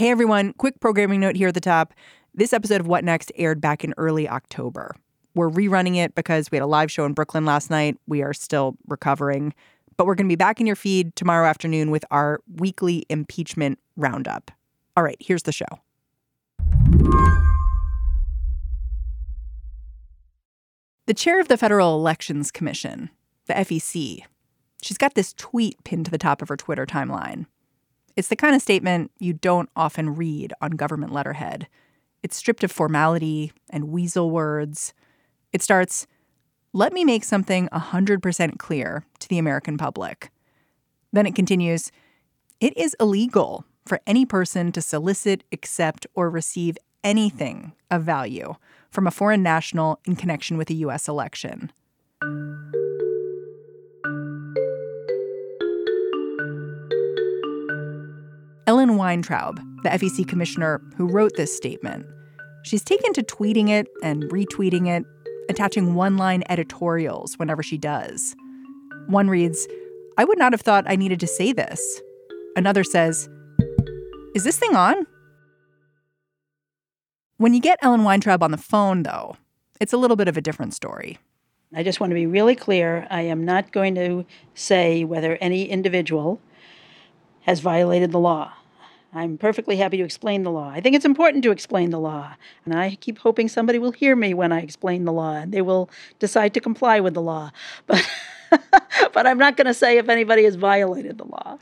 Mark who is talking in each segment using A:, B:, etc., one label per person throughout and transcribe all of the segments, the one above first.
A: Hey everyone, quick programming note here at the top. This episode of What Next aired back in early October. We're rerunning it because we had a live show in Brooklyn last night. We are still recovering, but we're going to be back in your feed tomorrow afternoon with our weekly impeachment roundup. All right, here's the show. The chair of the Federal Elections Commission, the FEC, she's got this tweet pinned to the top of her Twitter timeline. It's the kind of statement you don't often read on government letterhead. It's stripped of formality and weasel words. It starts, Let me make something 100% clear to the American public. Then it continues, It is illegal for any person to solicit, accept, or receive anything of value from a foreign national in connection with a U.S. election. Ellen Weintraub, the FEC commissioner who wrote this statement, she's taken to tweeting it and retweeting it, attaching one line editorials whenever she does. One reads, I would not have thought I needed to say this. Another says, Is this thing on? When you get Ellen Weintraub on the phone, though, it's a little bit of a different story.
B: I just want to be really clear. I am not going to say whether any individual has violated the law. I'm perfectly happy to explain the law. I think it's important to explain the law. And I keep hoping somebody will hear me when I explain the law and they will decide to comply with the law. But but I'm not going to say if anybody has violated the law.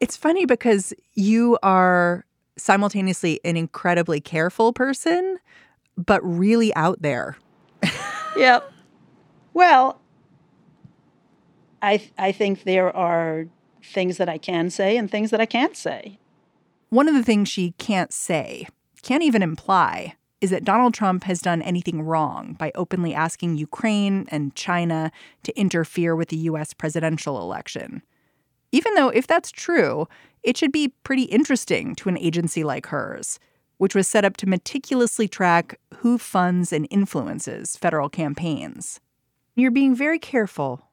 A: It's funny because you are simultaneously an incredibly careful person, but really out there.
B: yep. Well, I I think there are things that I can say and things that I can't say.
A: One of the things she can't say, can't even imply, is that Donald Trump has done anything wrong by openly asking Ukraine and China to interfere with the US presidential election. Even though, if that's true, it should be pretty interesting to an agency like hers, which was set up to meticulously track who funds and influences federal campaigns. You're being very careful,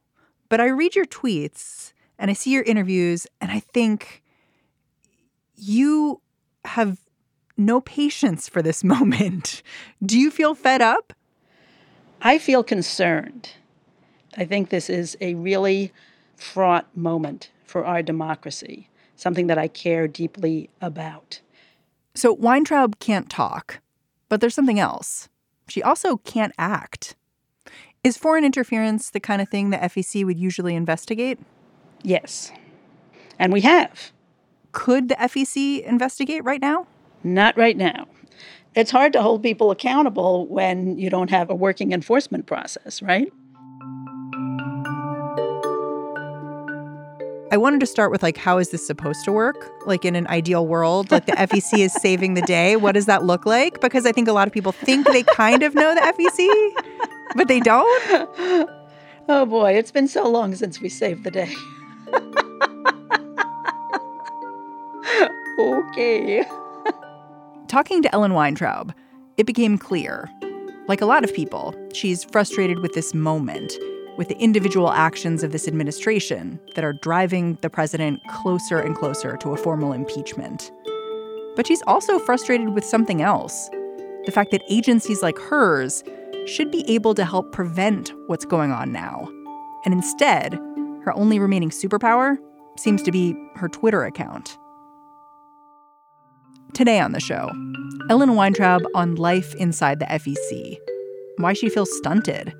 A: but I read your tweets and I see your interviews, and I think you have no patience for this moment. Do you feel fed up?
B: I feel concerned. I think this is a really fraught moment for our democracy, something that I care deeply about.
A: So Weintraub can't talk, but there's something else. She also can't act. Is foreign interference the kind of thing the FEC would usually investigate?
B: Yes. And we have.
A: Could the FEC investigate right now?
B: Not right now. It's hard to hold people accountable when you don't have a working enforcement process, right?
A: I wanted to start with like how is this supposed to work? Like in an ideal world, like the FEC is saving the day. What does that look like? Because I think a lot of people think they kind of know the FEC, but they don't.
B: Oh boy, it's been so long since we saved the day. okay.
A: Talking to Ellen Weintraub, it became clear. Like a lot of people, she's frustrated with this moment, with the individual actions of this administration that are driving the president closer and closer to a formal impeachment. But she's also frustrated with something else the fact that agencies like hers should be able to help prevent what's going on now. And instead, her only remaining superpower seems to be her Twitter account. Today on the show, Ellen Weintraub on life inside the FEC, why she feels stunted,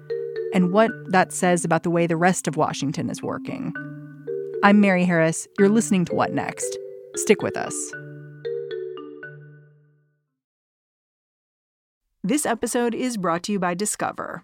A: and what that says about the way the rest of Washington is working. I'm Mary Harris. You're listening to What Next? Stick with us. This episode is brought to you by Discover.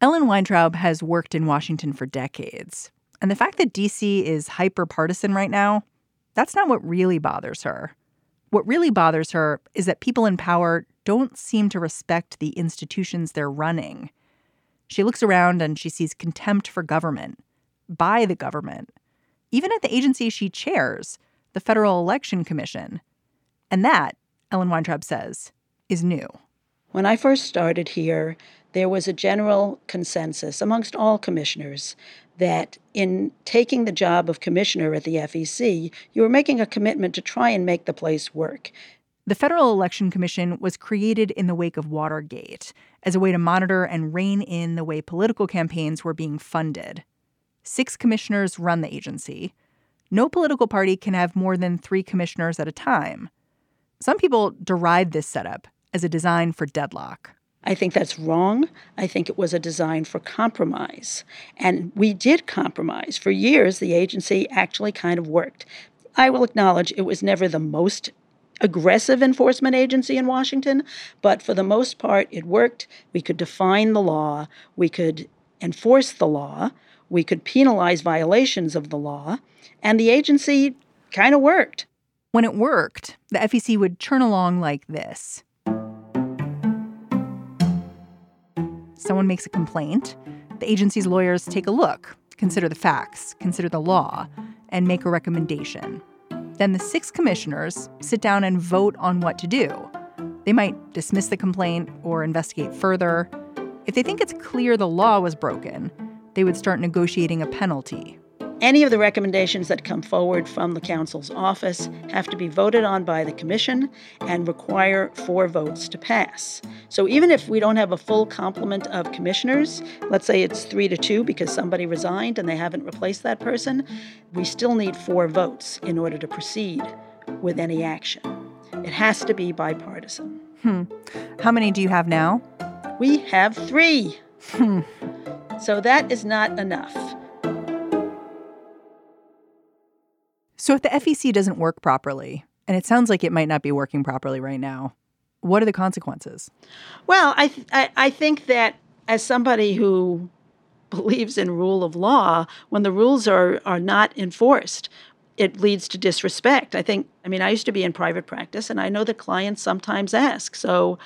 A: Ellen Weintraub has worked in Washington for decades. And the fact that DC is hyper partisan right now, that's not what really bothers her. What really bothers her is that people in power don't seem to respect the institutions they're running. She looks around and she sees contempt for government, by the government, even at the agency she chairs, the Federal Election Commission. And that, Ellen Weintraub says, is new.
B: When I first started here, there was a general consensus amongst all commissioners that in taking the job of commissioner at the FEC, you were making a commitment to try and make the place work.
A: The Federal Election Commission was created in the wake of Watergate as a way to monitor and rein in the way political campaigns were being funded. Six commissioners run the agency. No political party can have more than three commissioners at a time. Some people deride this setup as a design for deadlock.
B: I think that's wrong. I think it was a design for compromise. And we did compromise. For years, the agency actually kind of worked. I will acknowledge it was never the most aggressive enforcement agency in Washington, but for the most part, it worked. We could define the law, we could enforce the law, we could penalize violations of the law, and the agency kind of worked.
A: When it worked, the FEC would churn along like this. Someone makes a complaint, the agency's lawyers take a look, consider the facts, consider the law, and make a recommendation. Then the six commissioners sit down and vote on what to do. They might dismiss the complaint or investigate further. If they think it's clear the law was broken, they would start negotiating a penalty.
B: Any of the recommendations that come forward from the Counsel's office have to be voted on by the Commission and require four votes to pass. So even if we don't have a full complement of commissioners, let's say it's three to two because somebody resigned and they haven't replaced that person, we still need four votes in order to proceed with any action. It has to be bipartisan.
A: Hmm. How many do you have now?
B: We have three. Hmm. So that is not enough.
A: So if the FEC doesn't work properly, and it sounds like it might not be working properly right now, what are the consequences?
B: Well, I, th- I, I think that as somebody who believes in rule of law, when the rules are, are not enforced, it leads to disrespect. I think, I mean, I used to be in private practice, and I know that clients sometimes ask, so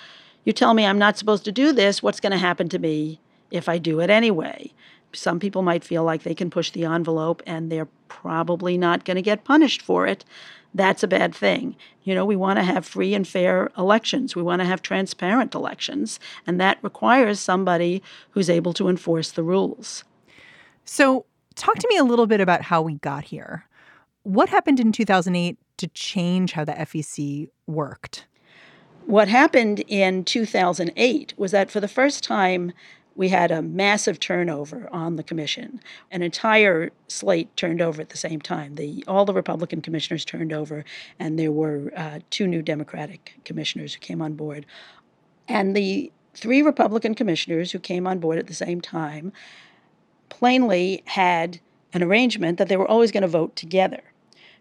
B: you tell me I'm not supposed to do this, what's going to happen to me if I do it anyway? Some people might feel like they can push the envelope and they're probably not going to get punished for it. That's a bad thing. You know, we want to have free and fair elections. We want to have transparent elections. And that requires somebody who's able to enforce the rules.
A: So, talk to me a little bit about how we got here. What happened in 2008 to change how the FEC worked?
B: What happened in 2008 was that for the first time, we had a massive turnover on the commission. An entire slate turned over at the same time. The all the Republican commissioners turned over, and there were uh, two new Democratic commissioners who came on board. And the three Republican commissioners who came on board at the same time plainly had an arrangement that they were always going to vote together.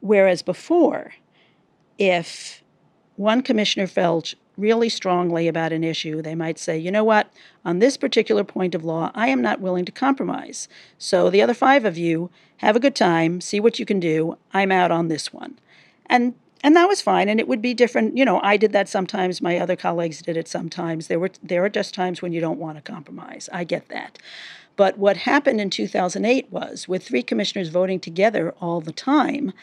B: Whereas before, if one commissioner felt really strongly about an issue, they might say, you know what, on this particular point of law, I am not willing to compromise. So the other five of you have a good time, see what you can do. I'm out on this one. And and that was fine and it would be different you know i did that sometimes my other colleagues did it sometimes there were there are just times when you don't want to compromise i get that but what happened in 2008 was with three commissioners voting together all the time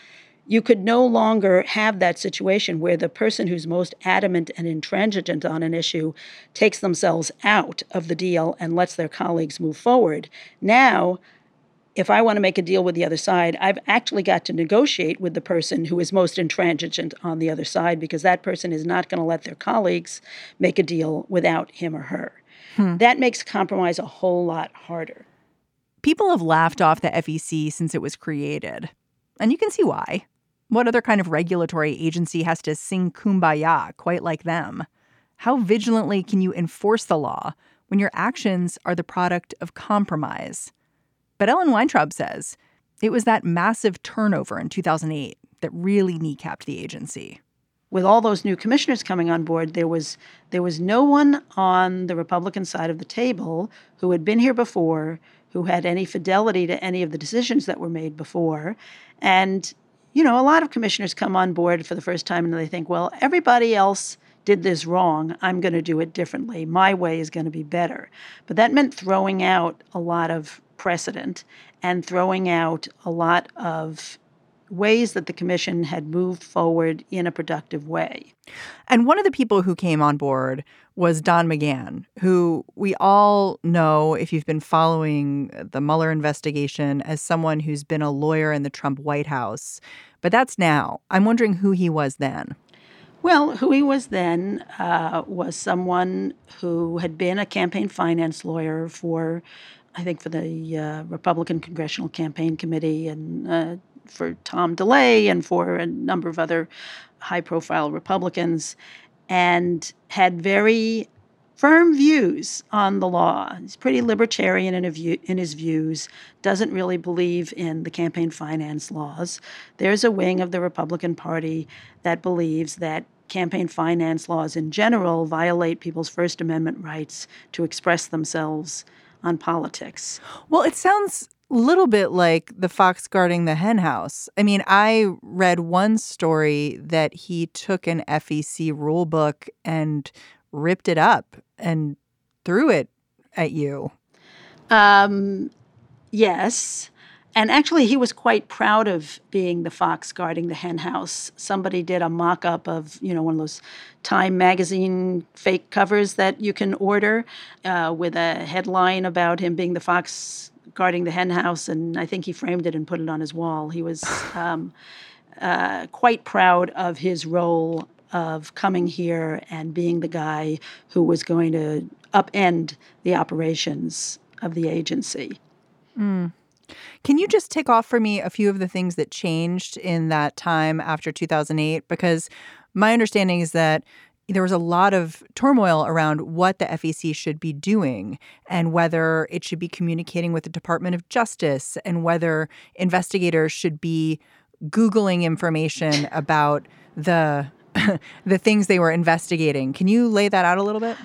B: you could no longer have that situation where the person who's most adamant and intransigent on an issue takes themselves out of the deal and lets their colleagues move forward. Now, if I want to make a deal with the other side, I've actually got to negotiate with the person who is most intransigent on the other side because that person is not going to let their colleagues make a deal without him or her. Hmm. That makes compromise a whole lot harder.
A: People have laughed off the FEC since it was created. And you can see why. What other kind of regulatory agency has to sing kumbaya quite like them? How vigilantly can you enforce the law when your actions are the product of compromise? But Ellen Weintraub says it was that massive turnover in 2008 that really kneecapped the agency.
B: With all those new commissioners coming on board, there was there was no one on the Republican side of the table who had been here before, who had any fidelity to any of the decisions that were made before. And, you know, a lot of commissioners come on board for the first time and they think, well, everybody else did this wrong. I'm going to do it differently. My way is going to be better. But that meant throwing out a lot of precedent and throwing out a lot of ways that the commission had moved forward in a productive way.
A: And one of the people who came on board was Don McGahn, who we all know, if you've been following the Mueller investigation, as someone who's been a lawyer in the Trump White House. But that's now. I'm wondering who he was then.
B: Well, who he was then uh, was someone who had been a campaign finance lawyer for, I think, for the uh, Republican Congressional Campaign Committee and uh, for Tom DeLay and for a number of other high profile Republicans, and had very firm views on the law. He's pretty libertarian in, view, in, his views, doesn't really believe in the campaign finance laws. There's a wing of the Republican Party that believes that campaign finance laws in general violate people's First Amendment rights to express themselves on politics.
A: Well, it sounds little bit like the fox guarding the henhouse. I mean, I read one story that he took an FEC rule book and ripped it up and threw it at you.
B: Um, yes. And actually, he was quite proud of being the fox guarding the henhouse. Somebody did a mock up of, you know, one of those Time magazine fake covers that you can order uh, with a headline about him being the fox guarding the hen house, and I think he framed it and put it on his wall. He was um, uh, quite proud of his role of coming here and being the guy who was going to upend the operations of the agency.
A: Mm. Can you just tick off for me a few of the things that changed in that time after 2008? Because my understanding is that there was a lot of turmoil around what the FEC should be doing and whether it should be communicating with the Department of Justice and whether investigators should be Googling information about the the things they were investigating. Can you lay that out a little bit?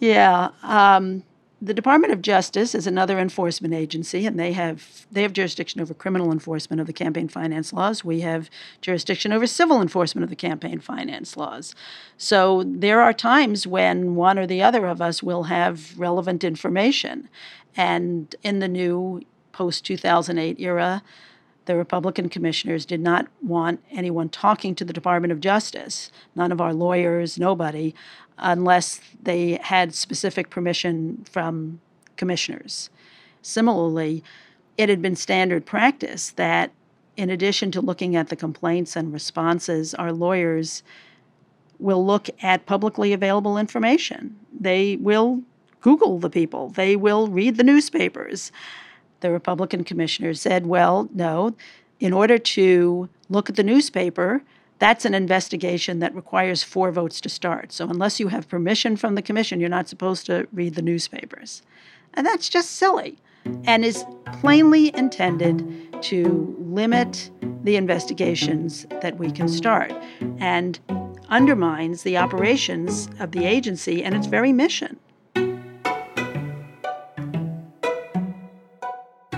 B: Yeah. Um, the Department of Justice is another enforcement agency, and they have they have jurisdiction over criminal enforcement of the campaign finance laws. We have jurisdiction over civil enforcement of the campaign finance laws. So there are times when one or the other of us will have relevant information, and in the new post 2008 era, the Republican commissioners did not want anyone talking to the Department of Justice. None of our lawyers, nobody, unless they had specific permission from commissioners. Similarly, it had been standard practice that, in addition to looking at the complaints and responses, our lawyers will look at publicly available information. They will Google the people, they will read the newspapers. The Republican commissioners said, well, no, in order to look at the newspaper, that's an investigation that requires four votes to start. So unless you have permission from the commission, you're not supposed to read the newspapers. And that's just silly and is plainly intended to limit the investigations that we can start and undermines the operations of the agency and its very mission.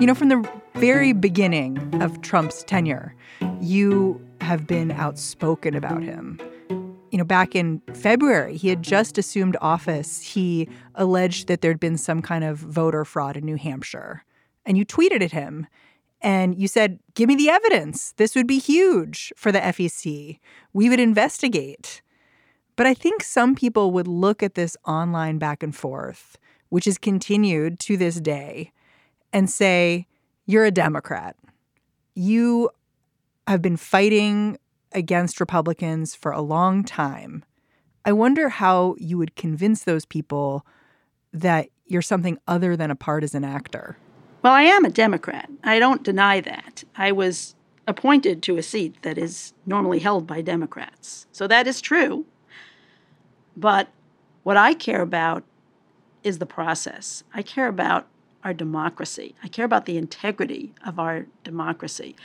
A: You know, from the very beginning of Trump's tenure, you have been outspoken about him. You know, back in February, he had just assumed office. He alleged that there'd been some kind of voter fraud in New Hampshire. And you tweeted at him and you said, Give me the evidence. This would be huge for the FEC. We would investigate. But I think some people would look at this online back and forth, which is continued to this day, and say, You're a Democrat. You have been fighting against Republicans for a long time. I wonder how you would convince those people that you're something other than a partisan actor.
B: Well, I am a Democrat. I don't deny that. I was appointed to a seat that is normally held by Democrats. So that is true. But what I care about is the process. I care about our democracy. I care about the integrity of our democracy.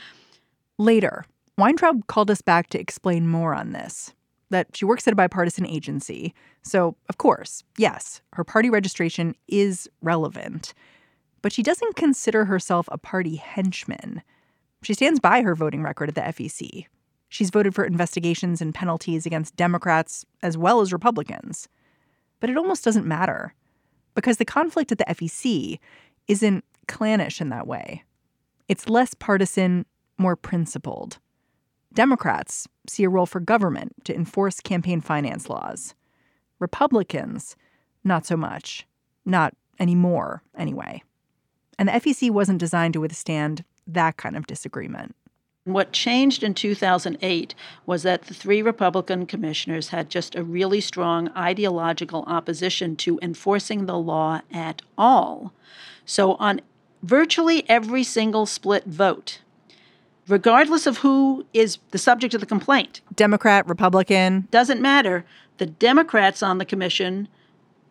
A: Later, Weintraub called us back to explain more on this that she works at a bipartisan agency. So, of course, yes, her party registration is relevant. But she doesn't consider herself a party henchman. She stands by her voting record at the FEC. She's voted for investigations and penalties against Democrats as well as Republicans. But it almost doesn't matter because the conflict at the FEC isn't clannish in that way. It's less partisan, more principled. Democrats see a role for government to enforce campaign finance laws. Republicans, not so much. Not anymore, anyway. And the FEC wasn't designed to withstand that kind of disagreement.
B: What changed in 2008 was that the three Republican commissioners had just a really strong ideological opposition to enforcing the law at all. So, on virtually every single split vote, regardless of who is the subject of the complaint
A: Democrat, Republican,
B: doesn't matter. The Democrats on the commission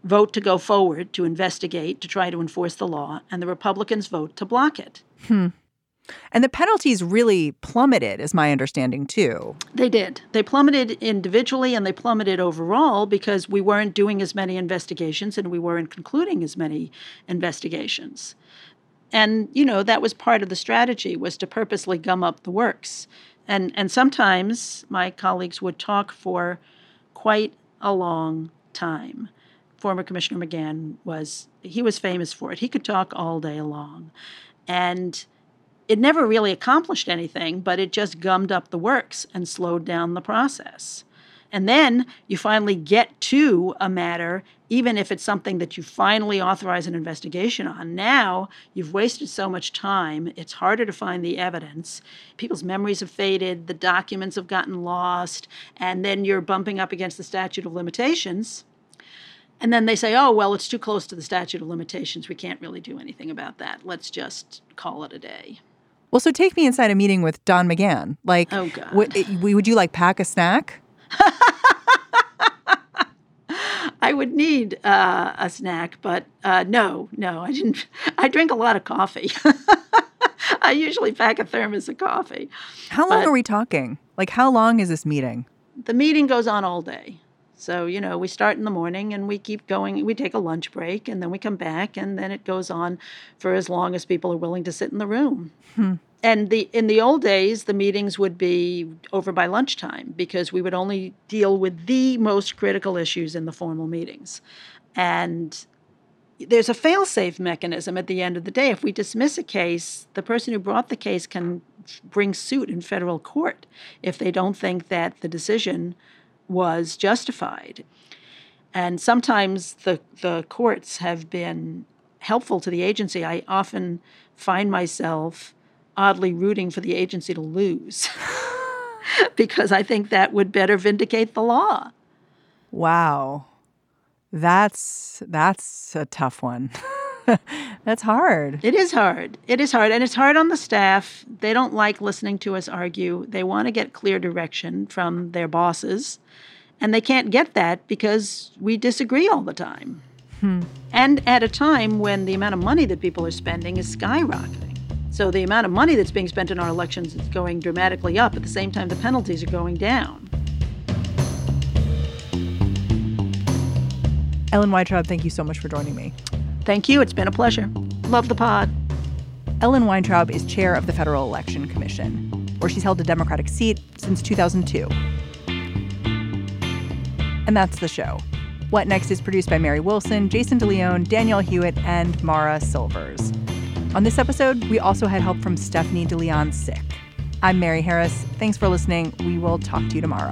B: vote to go forward to investigate, to try to enforce the law, and the Republicans vote to block it.
A: Hmm. And the penalties really plummeted, is my understanding, too.
B: They did. They plummeted individually and they plummeted overall because we weren't doing as many investigations and we weren't concluding as many investigations. And, you know, that was part of the strategy was to purposely gum up the works. And and sometimes my colleagues would talk for quite a long time. Former Commissioner McGahn was he was famous for it. He could talk all day long. And it never really accomplished anything, but it just gummed up the works and slowed down the process. And then you finally get to a matter, even if it's something that you finally authorize an investigation on. Now you've wasted so much time, it's harder to find the evidence. People's memories have faded, the documents have gotten lost, and then you're bumping up against the statute of limitations. And then they say, oh, well, it's too close to the statute of limitations. We can't really do anything about that. Let's just call it a day.
A: Well, so take me inside a meeting with Don McGahn. Like,
B: oh, God.
A: would, would you like pack a snack?
B: I would need uh, a snack, but uh, no, no, I didn't. I drink a lot of coffee. I usually pack a thermos of coffee.
A: How long but are we talking? Like, how long is this meeting?
B: The meeting goes on all day. So, you know, we start in the morning and we keep going. We take a lunch break and then we come back and then it goes on for as long as people are willing to sit in the room. Hmm. And the in the old days, the meetings would be over by lunchtime because we would only deal with the most critical issues in the formal meetings. And there's a fail-safe mechanism at the end of the day. If we dismiss a case, the person who brought the case can bring suit in federal court if they don't think that the decision was justified. And sometimes the, the courts have been helpful to the agency. I often find myself oddly rooting for the agency to lose because I think that would better vindicate the law.
A: Wow. That's that's a tough one. That's hard.
B: It is hard. It is hard. And it's hard on the staff. They don't like listening to us argue. They want to get clear direction from their bosses. And they can't get that because we disagree all the time. Hmm. And at a time when the amount of money that people are spending is skyrocketing. So the amount of money that's being spent in our elections is going dramatically up. At the same time, the penalties are going down.
A: Ellen Weintraub, thank you so much for joining me.
B: Thank you. It's been a pleasure. Love the pod.
A: Ellen Weintraub is chair of the Federal Election Commission, where she's held a Democratic seat since 2002. And that's the show. What Next is produced by Mary Wilson, Jason DeLeon, Danielle Hewitt, and Mara Silvers. On this episode, we also had help from Stephanie DeLeon Sick. I'm Mary Harris. Thanks for listening. We will talk to you tomorrow.